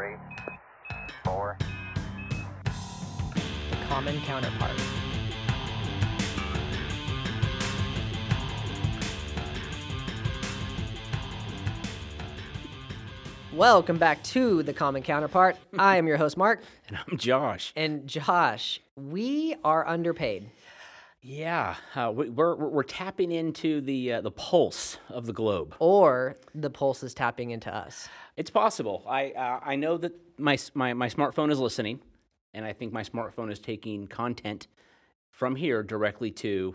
three, four. The common counterpart. Welcome back to The Common Counterpart. I am your host, Mark. And I'm Josh. And Josh, we are underpaid. Yeah, uh, we, we're, we're we're tapping into the uh, the pulse of the globe. Or the pulse is tapping into us. It's possible. I uh, I know that my, my my smartphone is listening, and I think my smartphone is taking content from here directly to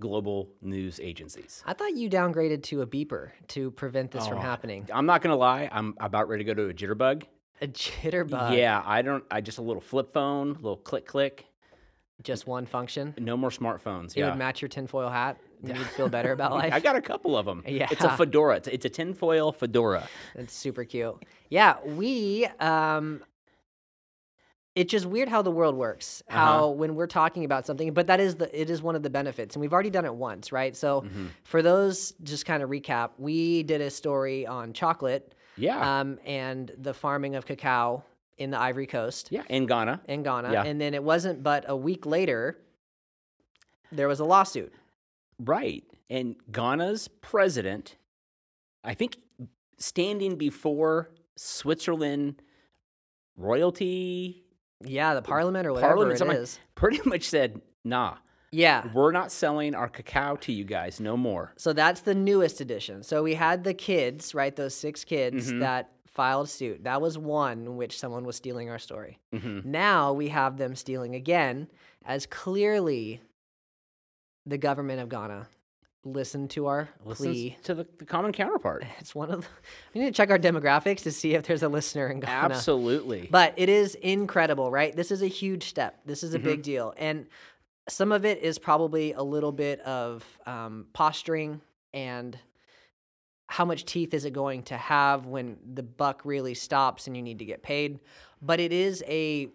global news agencies. I thought you downgraded to a beeper to prevent this from Oh. happening. I'm not gonna lie. I'm about ready to go to a jitterbug. A jitterbug. yeah, I don't. I just a little flip phone, little click click. Just one function. No more smartphones. It yeah. would match your tinfoil hat. You'd feel better about life. I got a couple of them. Yeah. It's a fedora. It's, it's a tinfoil fedora. That's super cute. Yeah, we um it's just weird how the world works. How when we're talking about something, but that is the it is one of the benefits. And we've already done it once, right? So for those just kind of recap, we did a story on chocolate Yeah. um and the farming of cacao in the Ivory Coast yeah. In Ghana. in Ghana. Yeah. And then it wasn't but a week later there was a lawsuit. Right. And Ghana's president, I think, standing before Switzerland royalty, Yeah, the parliament or whatever parliament, it is. pretty much said, nah, Yeah. we're not selling our cacao to you guys no more. So that's the newest edition. So we had the kids, right? Those six kids Mm-hmm. that filed suit. That was one in which someone was stealing our story. Mm-hmm. Now we have them stealing again, as clearly the government of Ghana listen to our Listens plea. to the, the common counterpart. It's one of the, we need to check our demographics to see if there's a listener in Ghana. Absolutely. But it is incredible, right? This is a huge step. This is a Mm-hmm. big deal. And some of it is probably a little bit of um, posturing and how much teeth is it going to have when the buck really stops and you need to get paid. But it is a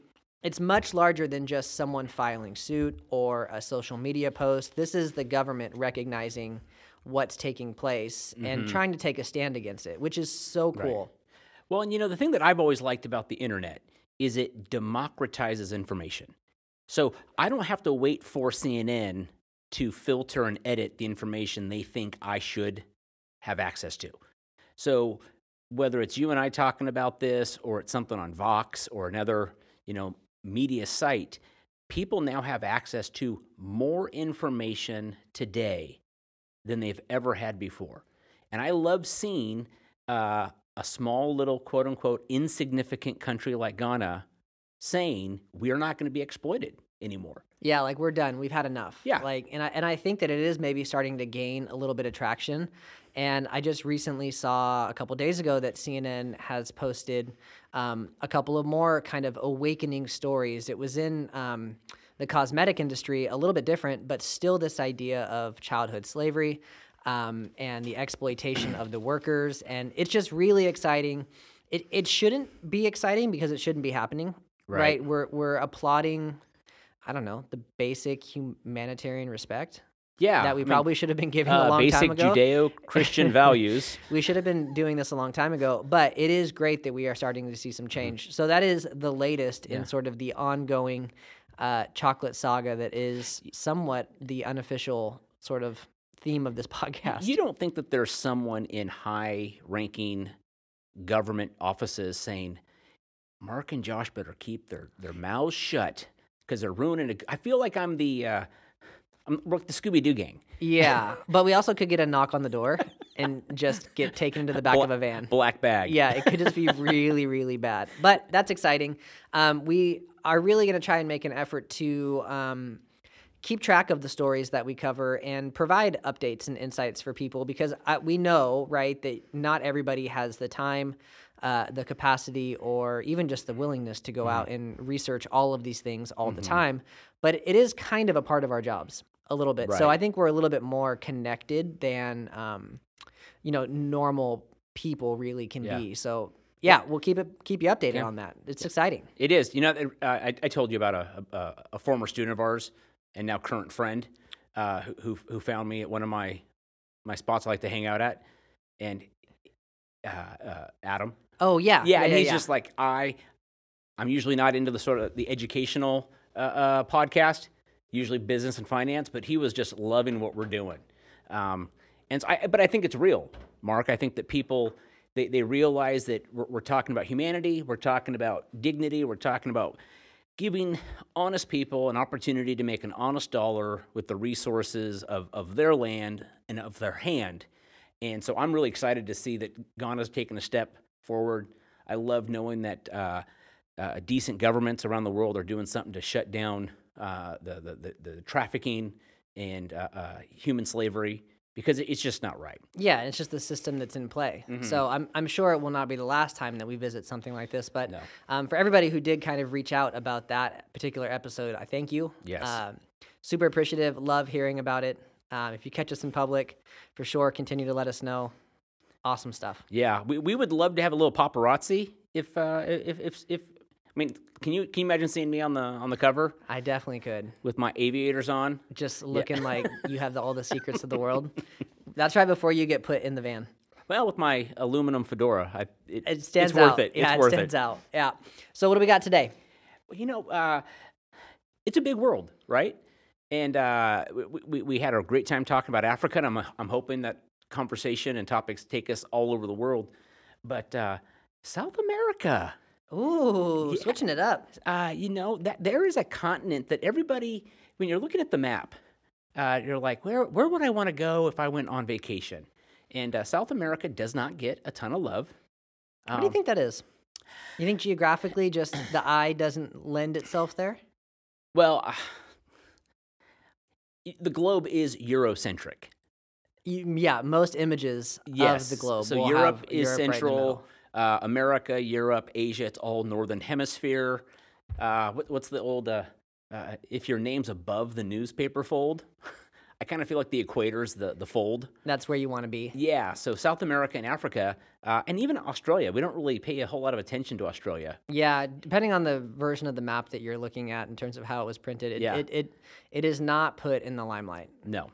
it's much larger than just someone filing suit or a social media post. This is the government recognizing what's taking place and mm-hmm. trying to take a stand against it, which is so cool. Well, and you know, the thing that I've always liked about the internet is it democratizes information. So I don't have to wait for CNN to filter and edit the information they think I should have access to. So whether it's you and I talking about this or it's something on Vox or another, you know, media site, people now have access to more information today than they've ever had before. And I love seeing uh, a small little quote unquote insignificant country like Ghana saying we're not going to be exploited anymore. Yeah, like we're done. We've had enough. Yeah. Like and I and I think that it is maybe starting to gain a little bit of traction. And I just recently saw a couple days ago that CNN has posted um, a couple of more kind of awakening stories. It was in um, the cosmetic industry, a little bit different, but still this idea of childhood slavery um, and the exploitation of the workers. And it's just really exciting. It, it shouldn't be exciting because it shouldn't be happening, Right. right? We're, we're applauding I don't know, the basic humanitarian respect Yeah. that we I mean, probably should have been giving a uh, long basic time ago. Basic Judeo Christian values. we should have been doing this a long time ago, but it is great that we are starting to see some change. So that is the latest in sort of the ongoing uh, chocolate saga that is somewhat the unofficial sort of theme of this podcast. You don't think that there's someone in high ranking government offices saying, Mark and Josh better keep their, their mouths shut because they're ruining it. I feel like I'm the, uh, I'm like the Scooby Doo gang. yeah, but we also could get a knock on the door and just get taken into the back of a van. Black bag. Yeah, it could just be really, really bad. But that's exciting. Um, we are really going to try and make an effort to um, keep track of the stories that we cover and provide updates and insights for people because I, we know, right, that not everybody has the time. Uh, the capacity or even just the willingness to go out and research all of these things all the time. But it is kind of a part of our jobs a little bit. So I think we're a little bit more connected than, um, you know, normal people really can Yeah. be. So yeah, we'll keep it keep you updated on that. It's exciting. It is. You know, uh, I, I told you about a, a, a former student of ours and now current friend uh, who, who found me at one of my my spots I like to hang out at, and uh, uh, Adam, Oh yeah, Yeah, and he's yeah. just like I. I'm usually not into the sort of the educational uh, uh, podcast, usually business and finance, but he was just loving what we're doing. Um, and so I, but I think it's real, Mark. I think that people they, they realize that we're, we're talking about humanity, we're talking about dignity, we're talking about giving honest people an opportunity to make an honest dollar with the resources of, of their land and of their hand. And so I'm really excited to see that Ghana's taken a step forward. I love knowing that uh, uh, decent governments around the world are doing something to shut down uh, the, the, the, trafficking and uh, uh, human slavery because it's just not right. Yeah, it's just the system that's in play. So I'm, I'm sure it will not be the last time that we visit something like this. But No. um, for everybody who did kind of reach out about that particular episode, I thank you. Yes. Um, super appreciative. Love hearing about it. Um, if you catch us in public, for sure, continue to let us know. Awesome stuff. Yeah, we, we would love to have a little paparazzi if uh, if if if I mean, can you can you imagine seeing me on the on the cover I definitely could. with my aviators on? Just looking like you have the, all the secrets of the world. That's right before you get put in the van. Well, with my aluminum fedora, I, it, It stands it's worth out. it. Yeah, it's it worth stands it. out. Yeah. So what do we got today? Well, you know, uh, it's a big world, right? And uh, we, we, we had a great time talking about Africa, and I'm, I'm hoping that conversation and topics take us all over the world. But uh, South America, Ooh, switching it up. uh, you know, that there is a continent that everybody, when you're looking at the map, uh, you're like, where, where would I want to go if I went on vacation? And uh, South America does not get a ton of love. What do you Um, think that is? You think geographically, just the eye doesn't lend itself there? Well, uh, the globe is Eurocentric. You, yeah, most images Yes. of the globe. So Europe is Europe right central. middle. Uh, America, Europe, Asia. It's all northern hemisphere. Uh, what, what's the old? Uh, uh, if your name's above the newspaper fold, I kind of feel like the equator's the the fold. That's where you want to be. Yeah. So South America and Africa, uh, and even Australia. We don't really pay a whole lot of attention to Australia. Yeah, depending on the version of the map that you're looking at in terms of how it was printed, it Yeah. it, it, it is not put in the limelight. No.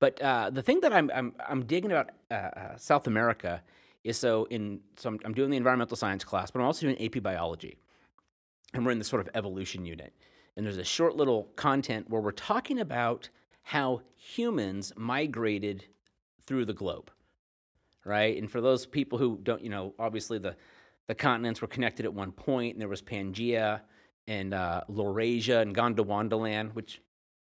But uh, the thing that I'm, I'm, I'm digging about uh, uh, South America is so in so I'm, I'm doing the environmental science class, but I'm also doing AP biology, and we're in this sort of evolution unit. And there's a short little content where we're talking about how humans migrated through the globe, right? And for those people who don't, you know, obviously the the continents were connected at one point, and there was Pangea and uh, Laurasia and Gondwana which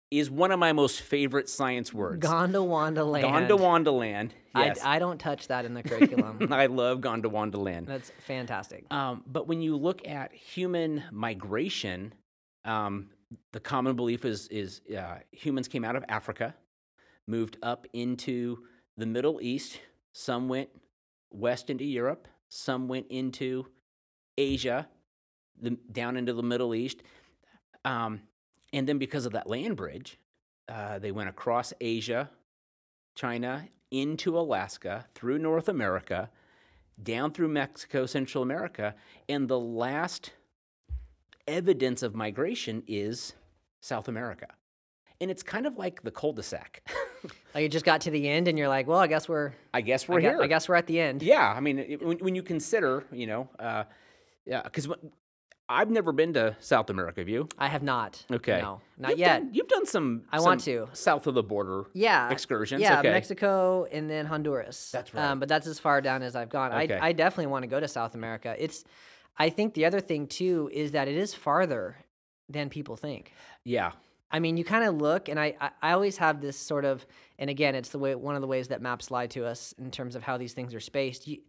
is one of my most favorite science words. Gondwana land. Yes. I, I don't touch that in the curriculum. I love Gondwana land. That's fantastic. Um, but when you look at human migration, um, the common belief is is uh, humans came out of Africa, moved up into the Middle East. Some went west into Europe. Some went into Asia, the, down into the Middle East. Um, and then because of that land bridge, uh, they went across Asia, China, into Alaska, through North America, down through Mexico, Central America, and the last evidence of migration is South America. And it's kind of like the cul-de-sac. Like you just got to the end and you're like, well, I guess we're I guess we're I, here. I guess we're at the end. Yeah, I mean, it, when, when you consider, you know, uh, yeah, because I've never been to South America. Have you? I have not. Okay. No, not You've yet. Done, you've done some. I want to. south of the border. yeah. excursions, Yeah, okay. Mexico and then Honduras. That's right. Um, but that's as far down as I've gone. Okay. I, I definitely want to go to South America. It's, I think the other thing too is that it is farther than people think. Yeah, I mean, you kind of look, and I, I, I always have this sort of, and again, it's the way one of the ways that maps lie to us in terms of how these things are spaced. You,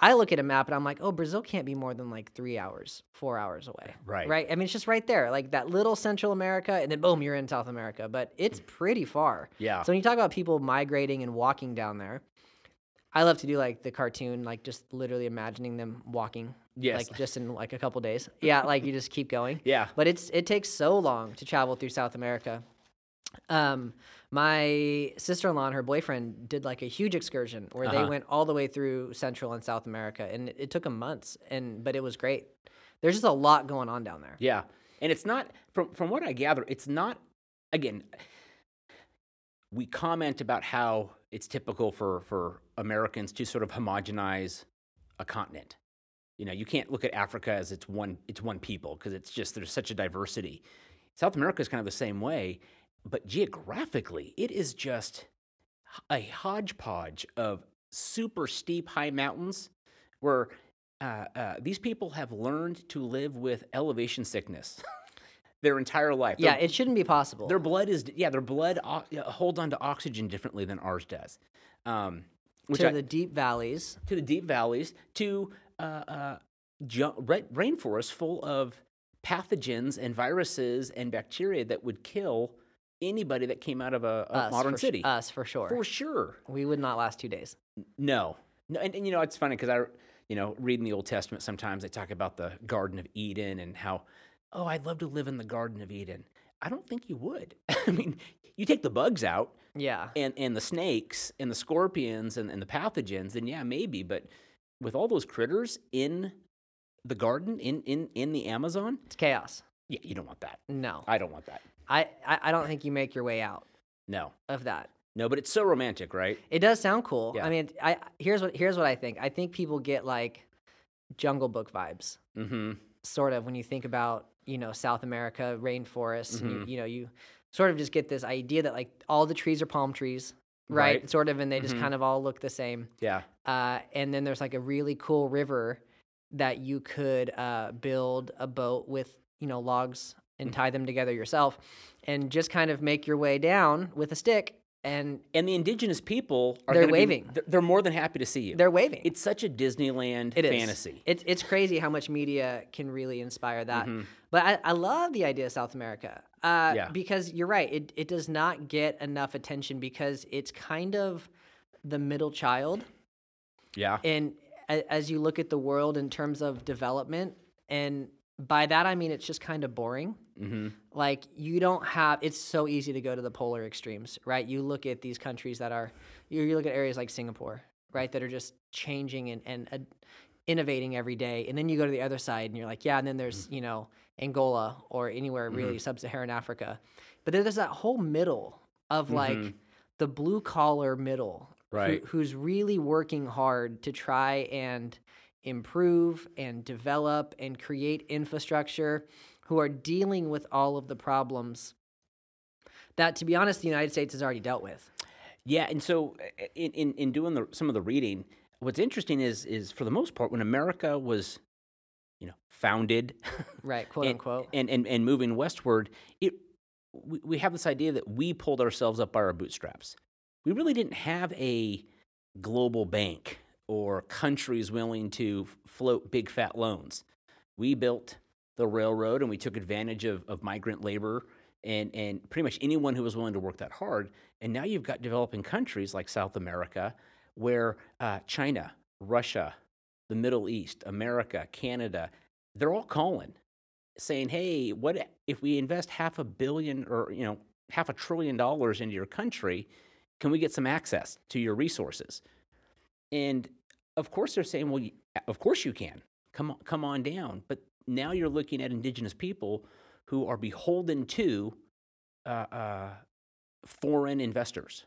I look at a map and I'm like, oh, Brazil can't be more than like three hours, four hours away. Eh, right. Right. I mean, it's just right there, like that little Central America, and then boom, you're in South America. But it's mm. pretty far. Yeah. So when you talk about people migrating and walking down there, I love to do like the cartoon, like just literally imagining them walking. Yes. Like just in like a couple days. Yeah. Like you just keep going. yeah. But it's it takes so long to travel through South America. Um, my sister-in-law and her boyfriend did like a huge excursion where they Uh-huh. went all the way through Central and South America, and it, it took them months. And but it was great. There's just a lot going on down there. Yeah, and it's not from from what I gather. It's not again. We comment about how it's typical for for Americans to sort of homogenize a continent, You know, you can't look at Africa as it's one it's one people because it's just there's such a diversity. South America is kind of the same way, but geographically, it is just a hodgepodge of super steep high mountains where uh, uh, these people have learned to live with elevation sickness their entire life. Yeah, Their- it shouldn't be possible. their blood is yeah, their blood o- holds on to oxygen differently than ours does. Um, which to I- the deep valleys. to the deep valleys, to uh, uh, ju- ra- rainforests full of pathogens and viruses and bacteria that would kill anybody that came out of a, a modern for sh- city. us for sure. For sure. we would not last two days. No. No, and, and you know, it's funny because I, you know, reading the Old Testament, sometimes they talk about the Garden of Eden and how, oh, I'd love to live in the Garden of Eden. I don't think you would. I mean, you take the bugs out, Yeah. and and the snakes and the scorpions and, and the pathogens, then yeah, maybe. But with all those critters in the garden, in in in the Amazon, It's chaos. yeah, you don't want that. No. I don't want that. I, I, I don't think you make your way out No, of that. no. But it's so romantic, right? It does sound cool. Yeah. I mean, I here's what here's what I think. I think people get like Jungle Book vibes, Mm-hmm. sort of, when you think about you know South America rainforests, Mm-hmm. you, you know you sort of just get this idea that like all the trees are palm trees, right? Right. Sort of, and they just Mhm. kind of all look the same. Yeah. Uh, and then there's like a really cool river that you could uh, build a boat with, you know, logs and Mm. tie them together yourself, and just kind of make your way down with a stick, and And the indigenous people are They're gonna be- waving. they're, more than happy to see you. they're waving. It's such a Disneyland It is. fantasy. It's it's crazy how much media can really inspire that. Mhm. But I, I love the idea of South America. Uh, Yeah. Because you're right. It it does not get enough attention because it's kind of the middle child. Yeah. And a, as you look at the world in terms of development, and by that I mean it's just kind of boring. Mm-hmm. Like you don't have. It's so easy to go to the polar extremes, right? You look at these countries that are. You, you look at areas like Singapore, right, that are just changing and and uh, innovating every day, and then you go to the other side, and you're like, yeah, and then there's you know Angola or anywhere really sub-Saharan Africa, but then there's that whole middle of like Mhm. the blue collar middle, who- Right. who's really working hard to try and improve and develop and create infrastructure, who are dealing with all of the problems that, to be honest, the United States has already dealt with. Yeah, and so in, in, in doing the, some of the reading, what's interesting is is for the most part when America was, you know, founded, Right, quote and, unquote. and, and and moving westward, it we, we have this idea that we pulled ourselves up by our bootstraps. We really didn't have a global bank or countries willing to float big fat loans. We built the railroad and we took advantage of, of migrant labor and, and pretty much anyone who was willing to work that hard. And now you've got developing countries like South America where uh, China, Russia, the Middle East, America, Canada, they're all calling saying, "Hey, what if we invest half a billion or you know half a trillion dollars into your country? Can we get some access to your resources?" And of course, they're saying, "Well, of course you can. Come on, come on down." But now you're looking at indigenous people who are beholden to uh, uh, foreign investors.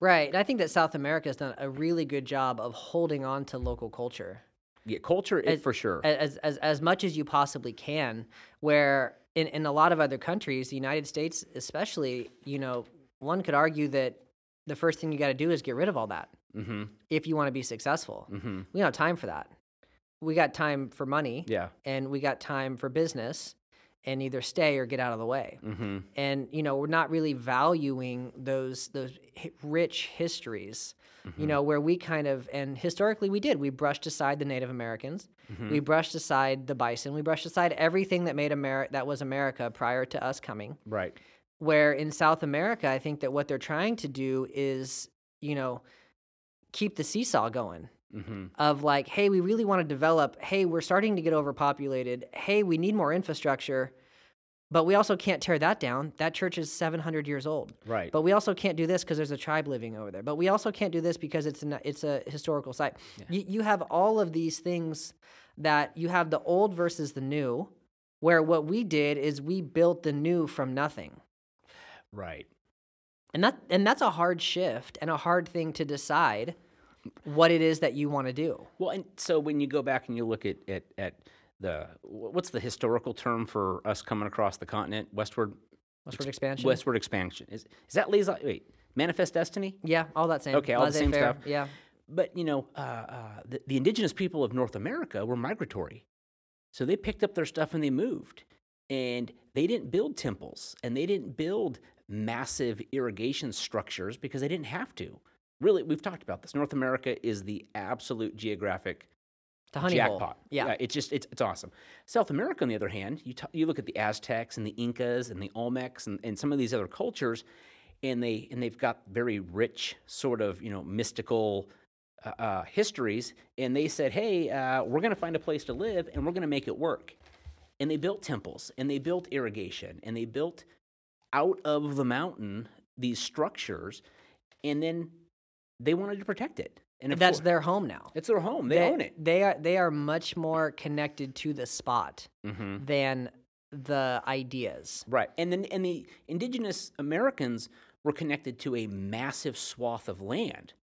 Right. I think that South America has done a really good job of holding on to local culture. Yeah, culture As- is for sure. as as as much as you possibly can. Where in in a lot of other countries, the United States especially, you know, one could argue that the first thing you got to do is get rid of all that mm-hmm. if you want to be successful. Mm-hmm. We don't have time for that. We got time for money, Yeah. and we got time for business, and either stay or get out of the way. Mm-hmm. And you know, we're not really valuing those those rich histories. You know, where we kind of and historically we did. We brushed aside the Native Americans. We brushed aside the bison. We brushed aside everything that made America that was America prior to us coming. Right. Where in South America, I think that what they're trying to do is, you know, keep the seesaw going Mm-hmm. of like, hey, we really want to develop. Hey, we're starting to get overpopulated. Hey, we need more infrastructure, but we also can't tear that down. That church is 700 years old. Right. But we also can't do this because there's a tribe living over there. But we also can't do this because it's an, it's a historical site. You, you have all of these things that you have the old versus the new, where what we did is we built the new from nothing. right. And that and that's a hard shift and a hard thing to decide what it is that you want to do. Well, and so when you go back and you look at at, at the what's the historical term for us coming across the continent westward? Westward expansion. Westward expansion is is that lazy? Wait, manifest destiny. Yeah, all that same. Okay, all the same laissez-faire, stuff. Yeah. But you know, uh, uh, the, the indigenous people of North America were migratory, so they picked up their stuff and they moved, and they didn't build temples and they didn't build massive irrigation structures because they didn't have to. Really, we've talked about this. North America is the absolute geographic The honey hole. jackpot. Yeah. it's just it's, it's awesome. South America, on the other hand, you t- you look at the Aztecs and the Incas and the Olmecs and, and some of these other cultures, and they and they've got very rich sort of you know mystical uh, uh, histories, and they said, hey, uh, we're going to find a place to live and we're going to make it work, and they built temples and they built irrigation and they built out of the mountain these structures, and then they wanted to protect it. And of That's cour- their home now. it's their home. They, own it. They are they are much more connected to the spot Mm-hmm. than the ideas. Right. And then and the indigenous Americans were connected to a massive swath of land.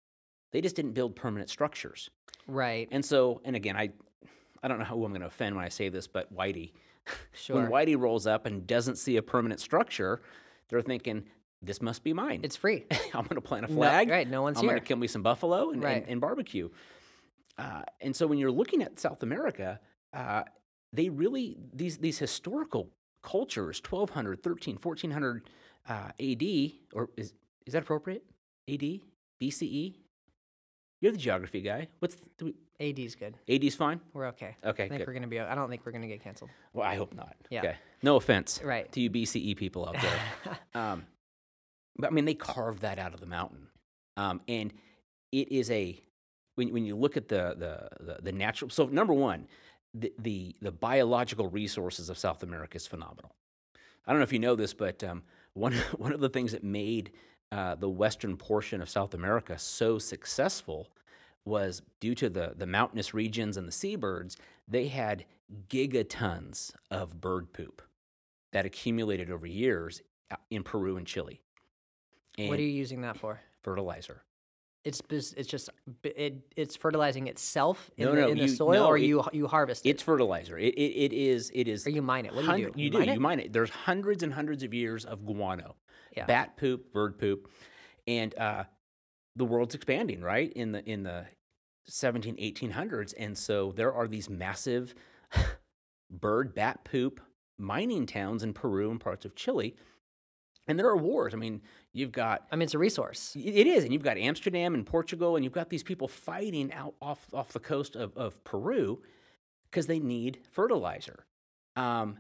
They just didn't build permanent structures. Right. And so, and again, I I don't know who I'm going to offend when I say this, but Whitey, Sure. when Whitey rolls up and doesn't see a permanent structure, they're thinking, this must be mine. it's free. I'm going to plant a No- flag. right, no one's I'm going to kill me some buffalo and, Right. and, and barbecue. Uh, and so when you're looking at South America, uh, they really, these, these historical cultures, 1200, 13, 1400 uh, AD, or is, is that appropriate? AD? BCE? You're the geography guy. What's the, we, AD's good. AD's fine? We're okay. Okay, I think good. we're gonna be. I don't think we're gonna get canceled. Well, I hope not. Yeah. Okay. No offense Right. to you BCE people out there. um, I mean, they carved that out of the mountain, um, and it is a when when you look at the the the, the natural. So number one, the, the the biological resources of South America is phenomenal. I don't know if you know this, but um, one one of the things that made uh, the western portion of South America so successful was due to the the mountainous regions and the seabirds. They had gigatons of bird poop that accumulated over years uh, in Peru and Chile. And what are you using that for? fertilizer. It's it's just it it's fertilizing itself in No, the, no, in the soil, no, or it- you you harvest it, It's fertilizer. It, it, it is it is or you mine it. What do you do? You, do. mine You it? mine it. There's hundreds and hundreds of years of guano, Yeah. bat poop, bird poop, and uh, the world's expanding, right? In the in the 17, 1800s, and so there are these massive bird, bat poop mining towns in Peru and parts of Chile, and there are wars. I mean, you've got I mean, it's a resource. It is, and you've got Amsterdam and Portugal, and you've got these people fighting out off off the coast of, of Peru because they need fertilizer. Um,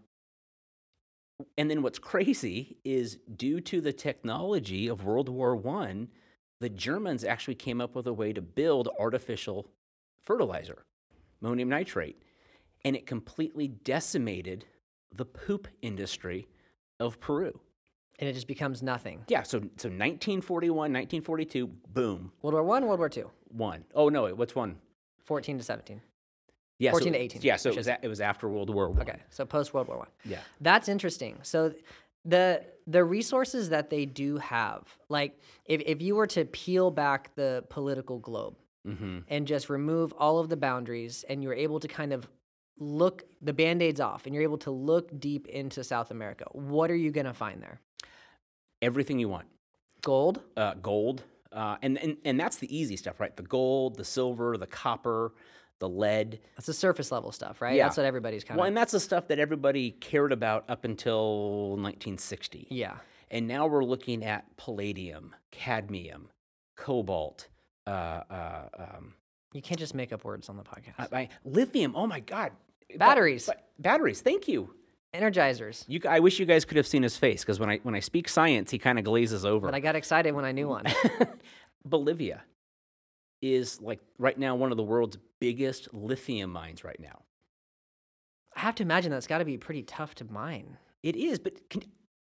and then what's crazy is due to the technology of World War One, the Germans actually came up with a way to build artificial fertilizer, ammonium nitrate, and it completely decimated the poop industry of Peru. And it just becomes nothing. Yeah, so so 1941, 1942, boom, World War One, World War Two, one. Oh no, wait, what's one? 14 to 17. Yeah, 14 so, to 18, Yeah, so it was, a, it was after World War One. Okay, so post World War One. Yeah. That's interesting. So the the resources that they do have, like if, if you were to peel back the political globe Mm-hmm. and just remove all of the boundaries and you're able to kind of look the band-aids off and you're able to look deep into South America, what are you gonna find there? Everything you want. Gold? Uh, gold. Uh, and, and and that's the easy stuff, right? The gold, the silver, the copper, the lead. That's the surface level stuff, right? Yeah. That's what everybody's kind of. Well, and that's the stuff that everybody cared about up until 1960. Yeah. And now we're looking at palladium, cadmium, cobalt, uh, uh, um, You can't just make up words on the podcast. I, I, lithium. Oh my God. Ba- Batteries. ba- batteries. Thank you. Energizers. You, I wish you guys could have seen his face because when I when I speak science, he kind of glazes over. But I got excited when I knew one. Bolivia is like right now one of the world's biggest lithium mines right now. I have to imagine that's got to be pretty tough to mine. It is, but can,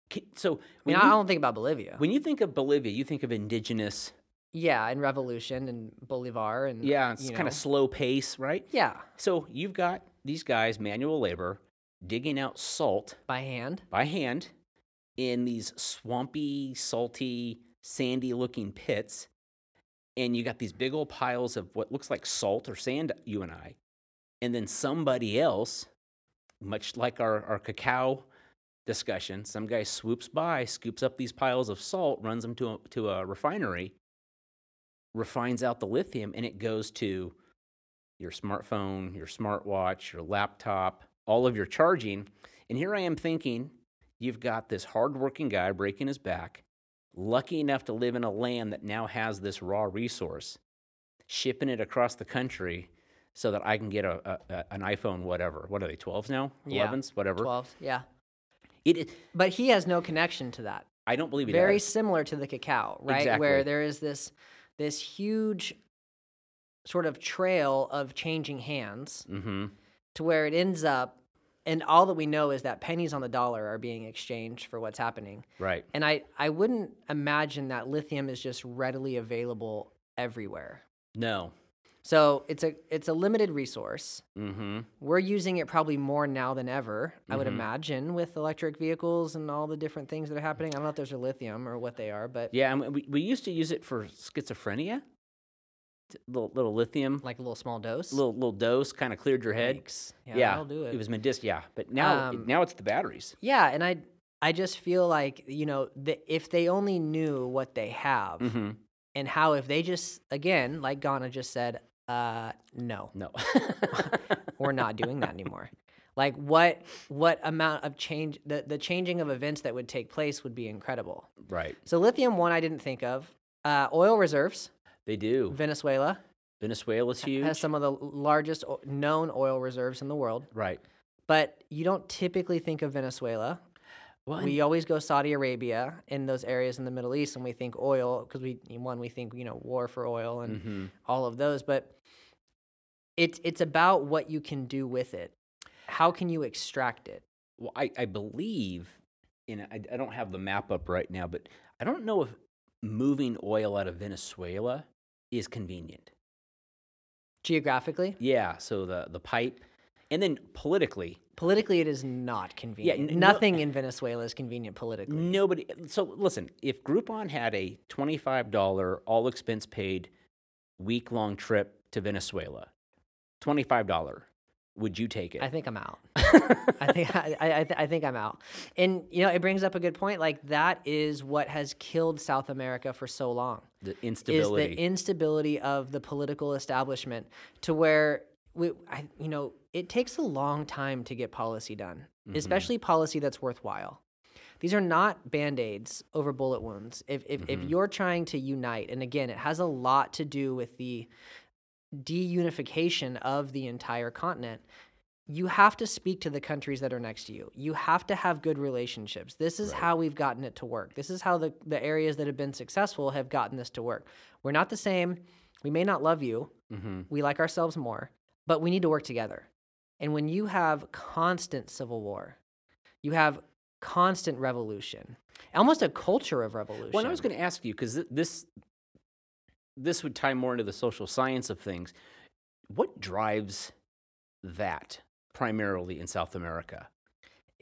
can, so I when, mean, I you, don't think about Bolivia. when you think of Bolivia, you think of indigenous. yeah, and revolution and Bolivar and Yeah, it's kind know. of slow pace, right? yeah So you've got these guys, manual labor, digging out salt by hand. by hand in these swampy, salty, sandy looking pits. and you got these big old piles of what looks like salt or sand, you and I, and then somebody else, much like our, our cacao discussion, some guy swoops by, scoops up these piles of salt, runs them to a, to a refinery, refines out the lithium, and it goes to your smartphone, your smartwatch, your laptop, all of your charging. And here I am thinking, you've got this hardworking guy breaking his back, lucky enough to live in a land that now has this raw resource, shipping it across the country so that I can get a, a, a- an iPhone, whatever. What are they, 12s now? Yeah, 11s, whatever. 12. Yeah. It, it, But he has no connection to that. I don't believe it Very does. similar to the cacao, right? Exactly. Where there is this this huge sort of trail of changing hands Mm-hmm. To where it ends up and all that we know is that pennies on the dollar are being exchanged for what's happening. Right. And I, I wouldn't imagine that lithium is just readily available everywhere. No. So it's a it's a limited resource. Mm-hmm. We're using it probably more now than ever, I would Mhm. imagine, with electric vehicles and all the different things that are happening. I don't know if those are lithium or what they are, but Yeah, and we, we used to use it for schizophrenia. Little, little lithium, like a little small dose. little little dose, kind of cleared your head. Yikes. Yeah, yeah, that'll do it. was medicinal. Yeah, but now Um, now it's the batteries. yeah, and I I just feel like you know the, if they only knew what they have Mm-hmm. and how if they just again like Ghana just said, uh, no, No. we're not doing that anymore. Like what what amount of change the the changing of events that would take place would be incredible. right. So lithium one I didn't think of. Uh, oil reserves. They do. Venezuela Venezuela's huge. has some of the largest known oil reserves in the world, right. but you don't typically think of Venezuela. Well, We always go Saudi Arabia in those areas in the Middle East, and we think oil because we one we think you know war for oil and Mhm. all of those, but it's it's about what you can do with it. How can you extract it? Well, I, I believe, and I, I don't have the map up right now, but I don't know if moving oil out of Venezuela is convenient. Geographically, Yeah, so the the pipe, and then politically, politically, it is not convenient. n- no- Nothing uh, in Venezuela is convenient politically. nobody. So listen, if Groupon had a twenty five dollar all expense paid week long trip to Venezuela, twenty five dollar, would you take it? I think I'm out. I think I, I, I th- I think I'm out. And you know, it brings up a good point. Like that is what has killed South America for so long. the instability Is the instability of the political establishment to where we, I, you know, it takes a long time to get policy done, Mm-hmm. especially policy that's worthwhile. These are not band aids over bullet wounds. If, if, if Mm-hmm. you're trying to unite, and again, it has a lot to do with the deunification of the entire continent, you have to speak to the countries that are next to you. You have to have good relationships. This is how we've gotten it to work. This is how the, the areas that have been successful have gotten this to work. We're not the same. We may not love you. Mhm. We like ourselves more, but we need to work together. And when you have constant civil war, you have constant revolution, almost a culture of revolution. Well, and I was going to ask you because this this would tie more into the social science of things. What drives that primarily in South America?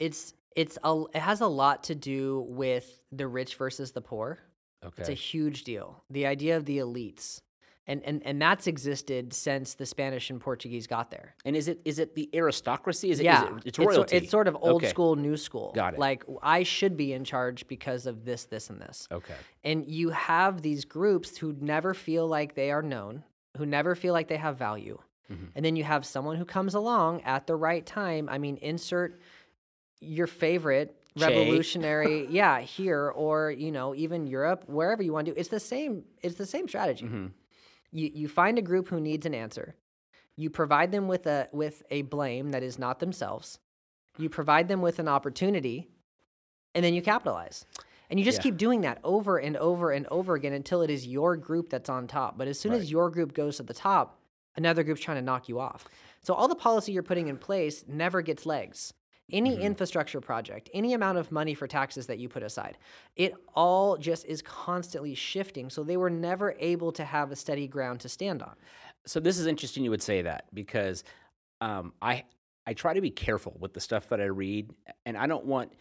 it's it's a, it has a lot to do with the rich versus the poor. Okay. It's a huge deal. The idea of the elites. And, and, and that's existed since the Spanish and Portuguese got there. and is it is it the aristocracy? Is it, is yeah, it it's royalty? It's, sort of old Okay. school, new school. Got it. Like I should be in charge because of this, this, and this. Okay. And you have these groups who never feel like they are known, who never feel like they have value. Mm-hmm. And then you have someone who comes along at the right time. I mean, insert your favorite revolutionary, yeah, here or you know even Europe, wherever you want to do. It's the same. It's the same strategy. Mm-hmm. You you find a group who needs an answer. You provide them with a with a blame that is not themselves. You provide them with an opportunity, and then you capitalize. And you just Yeah. keep doing that over and over and over again until it is your group that's on top. But as soon Right. as your group goes to the top, another group's trying to knock you off. So all the policy you're putting in place never gets legs. Any Mm-hmm. infrastructure project, any amount of money for taxes that you put aside, it all just is constantly shifting. So they were never able to have a steady ground to stand on. So this is interesting. You would say that because um, I I try to be careful with the stuff that I read, and I don't want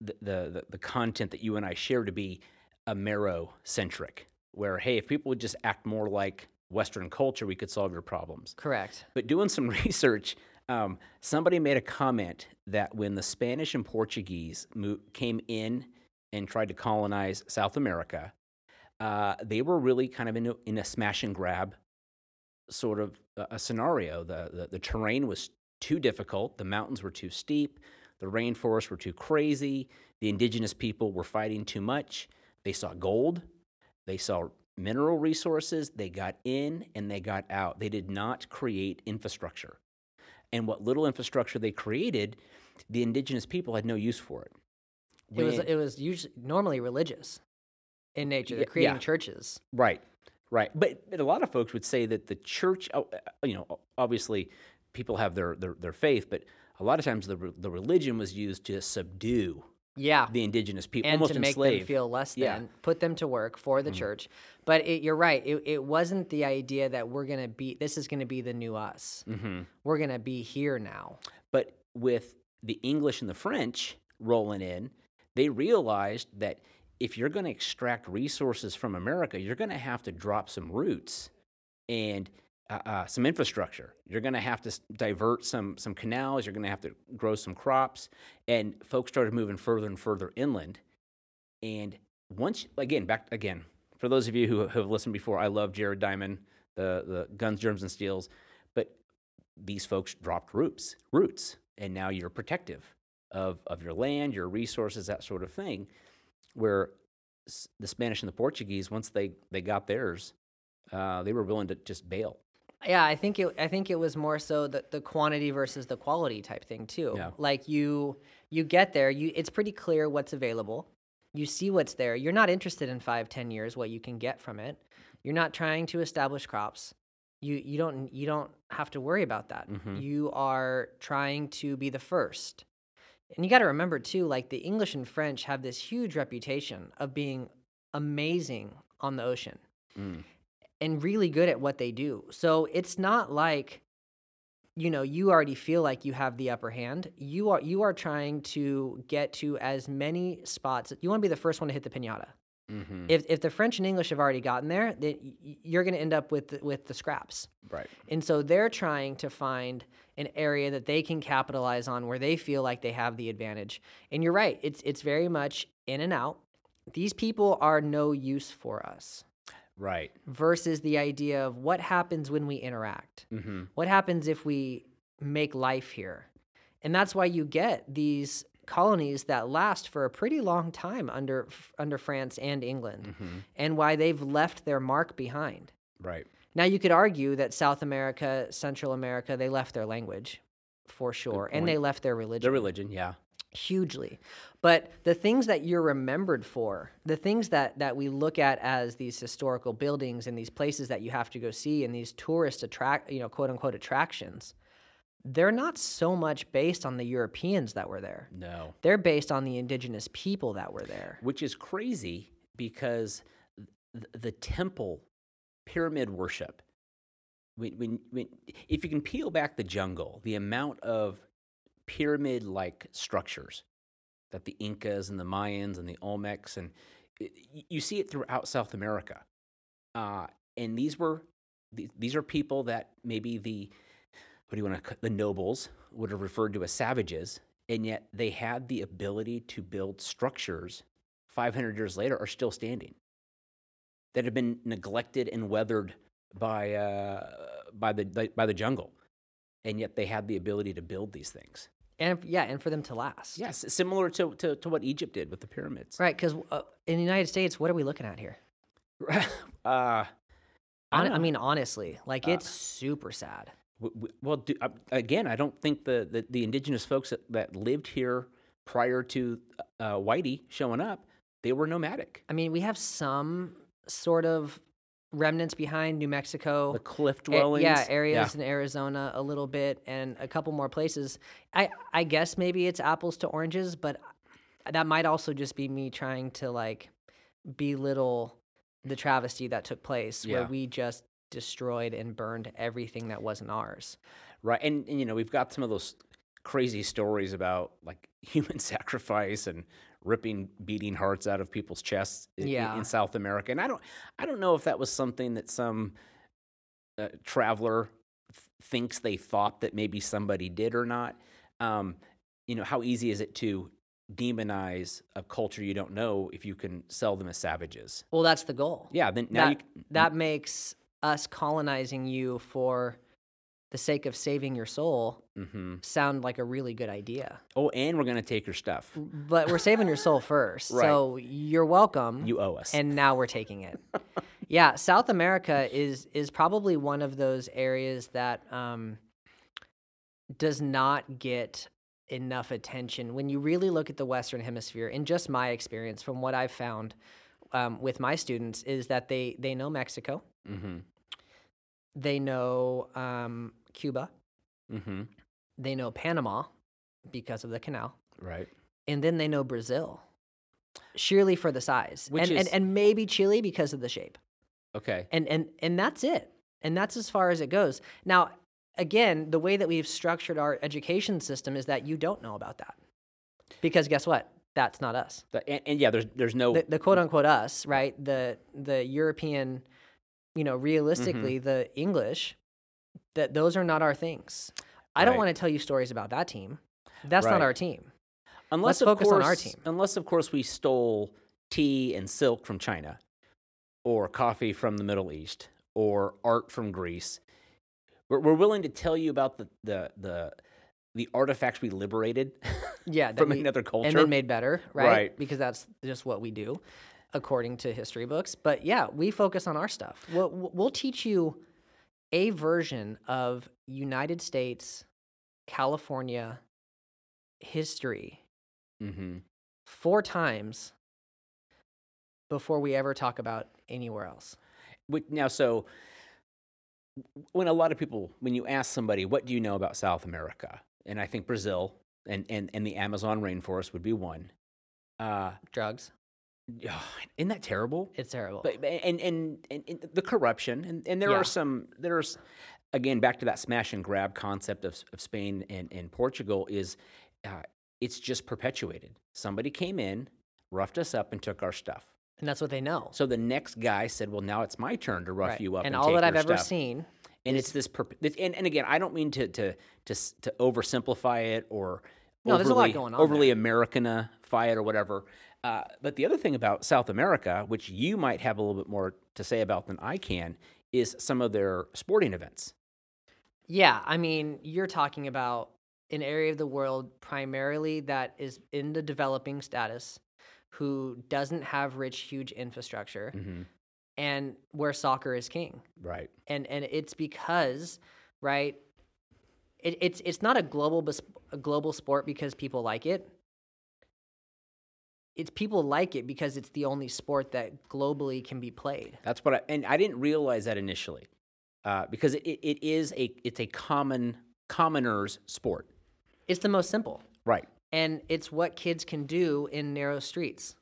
the the the, the content that you and I share to be Amero centric. where hey, if people would just act more like Western culture, we could solve your problems. Correct. But doing some research, um, somebody made a comment that when the Spanish and Portuguese mo- came in and tried to colonize South America, uh, they were really kind of in a, in a smash and grab sort of a, a scenario. The, the the terrain was too difficult, the mountains were too steep, the rainforests were too crazy, the indigenous people were fighting too much. They saw gold, they saw mineral resources, they got in and they got out. They did not create infrastructure. And what little infrastructure they created, the indigenous people had no use for it. it was it was usually normally religious in nature. They're creating yeah. churches. Right, right. But, but a lot of folks would say that the church, oh, uh, you know, obviously people have their, their, their faith, but a lot of times the, the religion was used to subdue Yeah. the indigenous people, and almost to make enslave. them feel less Yeah. than, put them to work for the church. But it, you're right. It, it wasn't the idea that we're gonna be. This is gonna be the new us. hmm We're gonna be here now. But with the English and the French rolling in, they realized that if you're going to extract resources from America, you're going to have to drop some roots and uh, uh, some infrastructure. You're going to have to divert some some canals. You're going to have to grow some crops, and folks started moving further and further inland. And once again, back again for those of you who have listened before, I love Jared Diamond, the the Guns, Germs, and Steels, but these folks dropped roots, roots, and now you're protective of, of your land, your resources, that sort of thing. Where the Spanish and the Portuguese, once they, they got theirs, uh, they were willing to just bail. Yeah, I think it. I think it was more so the, the quantity versus the quality type thing too. Yeah. Like you, you get there. You, it's pretty clear what's available. You see what's there. You're not interested in five, ten years what you can get from it. You're not trying to establish crops. You, you don't, you don't have to worry about that. Mhm. You are trying to be the first. And you got to remember too, like the English and French have this huge reputation of being amazing on the ocean Mm. And really good at what they do. So it's not like you know you already feel like you have the upper hand. You are you are trying to get to as many spots. You want to be the first one to hit the pinata. hmm If if the French and English have already gotten there, then you're going to end up with the, with the scraps. Right. And so they're trying to find an area that they can capitalize on where they feel like they have the advantage. And you're right, it's it's very much in and out. These people are no use for us Right. versus the idea of what happens when we interact. hmm What happens if we make life here? And that's why you get these colonies that last for a pretty long time under under France and England hmm and why they've left their mark behind. Right. Now you could argue that South America, Central America, they left their language for sure and they left their religion Their religion, yeah. hugely but the things that you're remembered for the things that that we look at as these historical buildings and these places that you have to go see and these tourist attract you know quote unquote attractions they're not so much based on the europeans that were there No. they're based on the indigenous people that were there Which is crazy because th- the temple pyramid worship, when, when, when, if you can peel back the jungle, the amount of pyramid like structures that the Incas and the Mayans and the Olmecs, and y- you see it throughout South America. Uh, and these were, these are people that maybe the, what do you want to, the nobles would have referred to as savages, and yet they had the ability to build structures 500 years later are still standing that have been neglected and weathered by, uh, by, the, by the jungle. And yet they had the ability to build these things. And yeah and for them to last Yes, similar to, to, to what Egypt did with the pyramids. right because uh, in the united states what are we looking at here uh, I, I mean honestly like Uh, it's super sad W- w- well, do, uh, again, I don't think the, the, the indigenous folks that, that lived here prior to uh, Whitey showing up, they were nomadic. I mean, we have some sort of remnants behind New Mexico. The cliff A- dwellings. yeah, areas in Arizona a little bit, and a couple more places. I I guess maybe it's apples to oranges, but that might also just be me trying to like belittle the travesty that took place, where we just destroyed and burned everything that wasn't ours. Right, and, and you know we've got some of those crazy stories about like human sacrifice and ripping beating hearts out of people's chests i- i- Yeah. in South America. And I don't I don't know if that was something that some uh, traveler th- thinks they thought that maybe somebody did or not. Um, you know, how easy is it to demonize a culture you don't know if you can sell them as savages? Well, that's the goal. Yeah, then now you that, c- that makes us colonizing you for the sake of saving your soul Mhm. sound like a really good idea. Oh, and we're gonna take your stuff. But we're saving your soul first. Right. So you're welcome. You owe us. and now we're taking it. yeah, South America is is probably one of those areas that um, does not get enough attention when you really look at the Western Hemisphere. In just my experience, from what I've found um, with my students, is that they they know Mexico, mm-hmm. they know um, Cuba, Mm-hmm. they know Panama because of the canal, Right. and then they know Brazil. Surely for the size, Which and, is- and and maybe Chile because of the shape. Okay. and and and that's it and that's as far as it goes now again the way that we've structured our education system is that you don't know about that because guess what that's not us The- and, and yeah, there's there's no the, the quote unquote us right the the european you know realistically the english that those are not our things i don't Right. want to tell you stories about that team that's Right. not our team unless let's of focus on our course- team. Unless of course we stole tea and silk from China, or coffee from the Middle East, or art from Greece. We're, we're willing to tell you about the the the, the artifacts we liberated yeah from we- another culture. and then made better, right? Right. Because that's just what we do, according to history books. But yeah, we focus on our stuff. We'll, we'll teach you a version of United States, California history mm-hmm. four times before we ever talk about anywhere else. Now, so when a lot of people, when you ask somebody, what do you know about South America? And I think Brazil and, and, and the Amazon rainforest would be one. Uh, Drugs, isn't that terrible? it's terrible. But, and, and, and, and the corruption, and, and there Yeah. are some, there's, again, back to that smash and grab concept of, of Spain and, and Portugal is uh, it's just perpetuated. Somebody came in, roughed us up, and took our stuff. and that's what they know. So the next guy said, "Well, now it's my turn to rough Right. you up." and And, all that I've ever stuff." seen and it's this, perp- and, and again, I don't mean to to to to oversimplify it or No, there's a lot overly, going on overly Americanify it or whatever. Uh, but the other thing about South America, which you might have a little bit more to say about than I can, is some of their sporting events. Yeah, I mean, you're talking about an area of the world primarily that is in the developing status, who doesn't have rich, huge infrastructure, Mm-hmm. and where soccer is king. Right. And and it's because, right? It, it's it's not a global bes- a global sport because people like it. It's people like it because it's the only sport that globally can be played. That's what I and I didn't realize that initially, uh, because it, it is a it's a common commoner's sport. It's the most simple. Right. and it's what kids can do in narrow streets.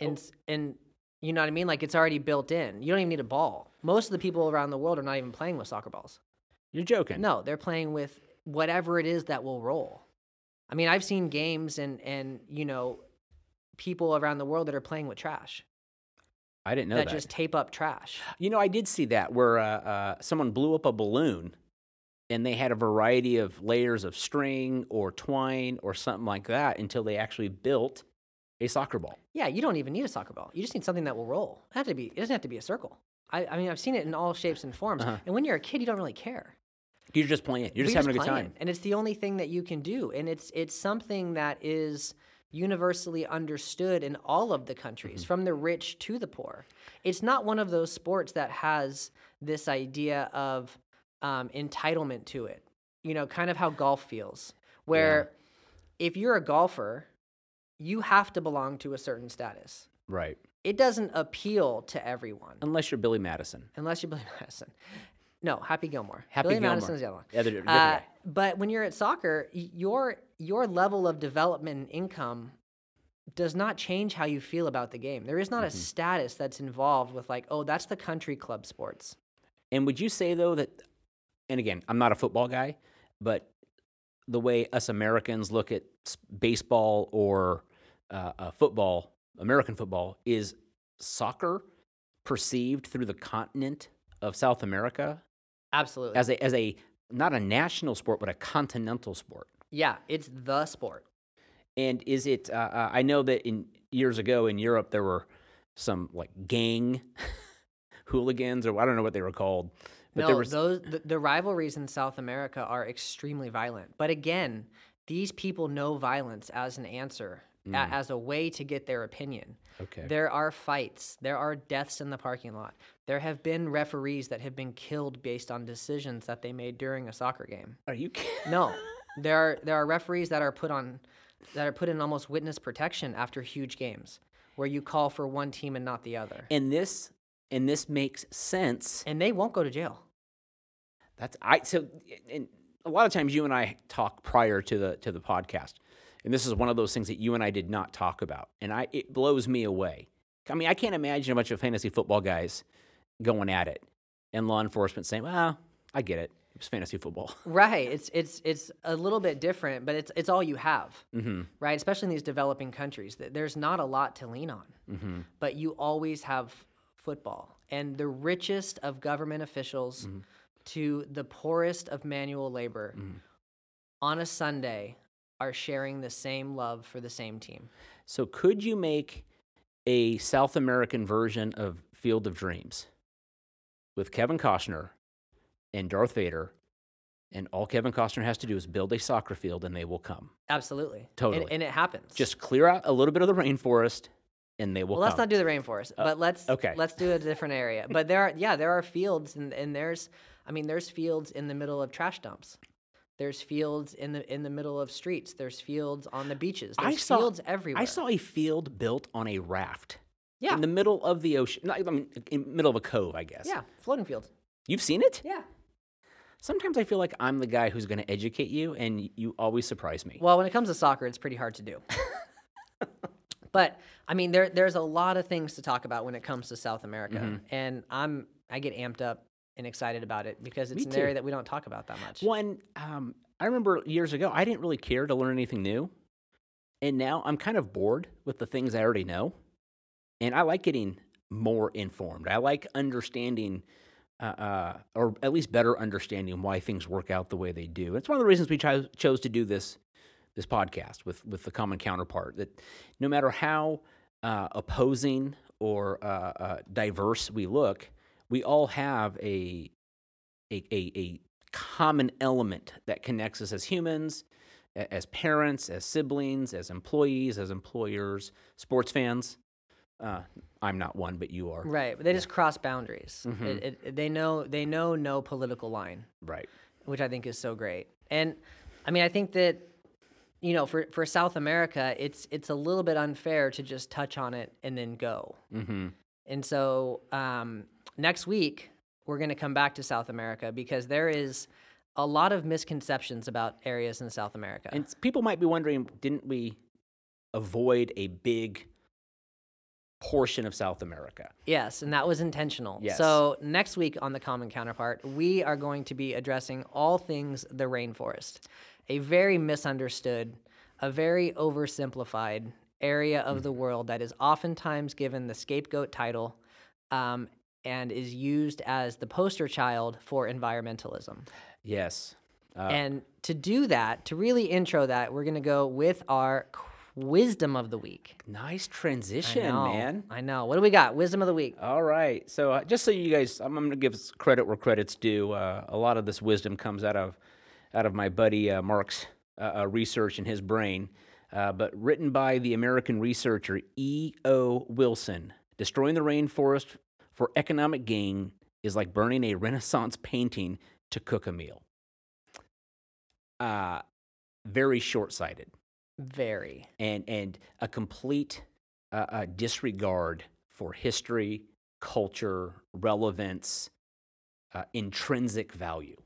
And s- and you know what I mean? Like it's already built in. You don't even need a ball. Most of the people around the world are not even playing with soccer balls. You're joking. No, they're playing with whatever it is that will roll. I mean, I've seen games and and you know people around the world that are playing with trash I didn't know that, that. just tape up trash. You know, I did see that where uh, uh, someone blew up a balloon and they had a variety of layers of string or twine or something like that until they actually built a soccer ball. Yeah, you don't even need a soccer ball. You just need something that will roll. It have to be. It doesn't have to be a circle. I, I mean, I've seen it in all shapes and forms. Uh-huh. And when you're a kid, you don't really care. You're just playing. You're just having a good time. and it's the only thing that you can do, and it's it's something that is universally understood in all of the countries, Mm-hmm. from the rich to the poor. It's not one of those sports that has this idea of um, entitlement to it. You know, kind of how golf feels, where if you're a golfer, you have to belong to a certain status. Right. It doesn't appeal to everyone Unless you're Billy Madison. unless you're Billy Madison. No, Happy Gilmore. Happy Billy Gilmore. Madison's the other one. Yeah, they're different Uh, but when you're at soccer, your your level of development and income does not change how you feel about the game. There is not Mm-hmm. a status that's involved with like, oh, that's the country club sports. And would you say though that, and again, I'm not a football guy, but the way us Americans look at baseball or uh, uh, football, American football, is soccer perceived through the continent of South America Absolutely. as a as a not a national sport but a continental sport. yeah, it's the sport. And is it? Uh, uh, I know that in years ago in Europe there were some like gang hooligans or I don't know what they were called. But no, there was those the, the rivalries in South America are extremely violent. But again, these people know violence as an answer, a- as a way to get their opinion. Mm. okay. There are fights. There are deaths in the parking lot. There have been referees that have been killed based on decisions that they made during a soccer game. Are you? kidding? No, there are there are referees that are put on that are put in almost witness protection after huge games, where you call for one team and not the other, And this and this makes sense. and they won't go to jail. That's I so and a lot of times you and I talk prior to the to the podcast. And this is one of those things that you and I did not talk about. And I it blows me away. I mean, I can't imagine a bunch of fantasy football guys going at it and law enforcement saying, "Well, I get it. It was fantasy football." Right. It's it's it's a little bit different, but it's it's all you have. Mhm. Right. Especially in these developing countries, there's not a lot to lean on, Mhm. but you always have football, and the richest of government officials to the poorest of manual labor on a Sunday are sharing the same love for the same team. So could you make a South American version of Field of Dreams with Kevin Costner and Darth Vader and all Kevin Costner has to do is build a soccer field and they will come. Absolutely. And- Totally. And, it happens. Just clear out a little bit of the rainforest and they will well, let's not do the rainforest, uh, but let's okay. let's do a different area. But there are yeah, there are fields and, and there's I mean there's fields in the middle of trash dumps. There's fields in the in the middle of streets. There's fields on the beaches. There's I saw fields everywhere. I saw a field built on a raft yeah, in the middle of the ocean. not- I mean, in the middle of a cove, I guess. yeah, floating fields. You've seen it? Yeah. Sometimes I feel like I'm the guy who's going to educate you, and you always surprise me. Well, when it comes to soccer, it's pretty hard to do. but I mean, there there's a lot of things to talk about when it comes to South America, Mm-hmm. and I'm I get amped up and excited about it because it's an area that we don't talk about that much. One, um, I remember years ago, I didn't really care to learn anything new. And now I'm kind of bored with the things I already know. And I like getting more informed. I like understanding, uh, uh, or at least better understanding why things work out the way they do. It's one of the reasons we cho- chose to do this this podcast with with the common counterpart. That no matter how uh, opposing or uh, uh, diverse we look, we all have a a, a, a common element that connects us as humans, as parents, as siblings, as employees, as employers, sports fans. Uh, I'm not one, but you are. Right, but they just cross boundaries. Mm-hmm. It, it, they know they know no political line, Right. which I think is so great. And I mean, I think that you know, for for South America, it's it's a little bit unfair to just touch on it and then go. Mm-hmm. And so um, next week we're going to come back to South America because there is a lot of misconceptions about areas in South America. And people might be wondering, didn't we avoid a big portion of South America? Yes, and that was intentional. Yes. So next week on the Common Counterpart, we are going to be addressing all things the rainforest, a very misunderstood, a very oversimplified area of the world that is oftentimes given the scapegoat title um, and is used as the poster child for environmentalism. Yes. Uh, and to do that, to really intro that, we're going to go with our wisdom of the week. nice transition, know, man. I know. What do we got? Wisdom of the week. All right. So uh, just so you guys, I'm, I'm going to give credit where credit's due. Uh, a lot of this wisdom comes out of out of my buddy uh, Mark's uh, uh, research in his brain, uh, but written by the American researcher E. O. Wilson. Destroying the rainforest for economic gain is like burning a Renaissance painting to cook a meal. Uh, very short-sighted Very. and and a complete uh, uh, disregard for history, culture, relevance, uh, intrinsic value.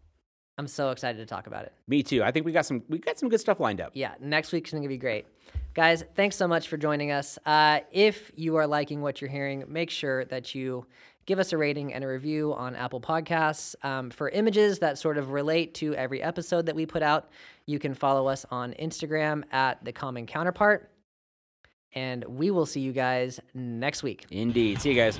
I'm so excited to talk about it. Me too. I think we got some we got some good stuff lined up. Yeah, next week's gonna be great. Guys, thanks so much for joining us. Uh, if you are liking what you're hearing, make sure that you give us a rating and a review on Apple Podcasts. Um, for images that sort of relate to every episode that we put out, you can follow us on Instagram at the Common Counterpart. And we will see you guys next week. Indeed. See you guys.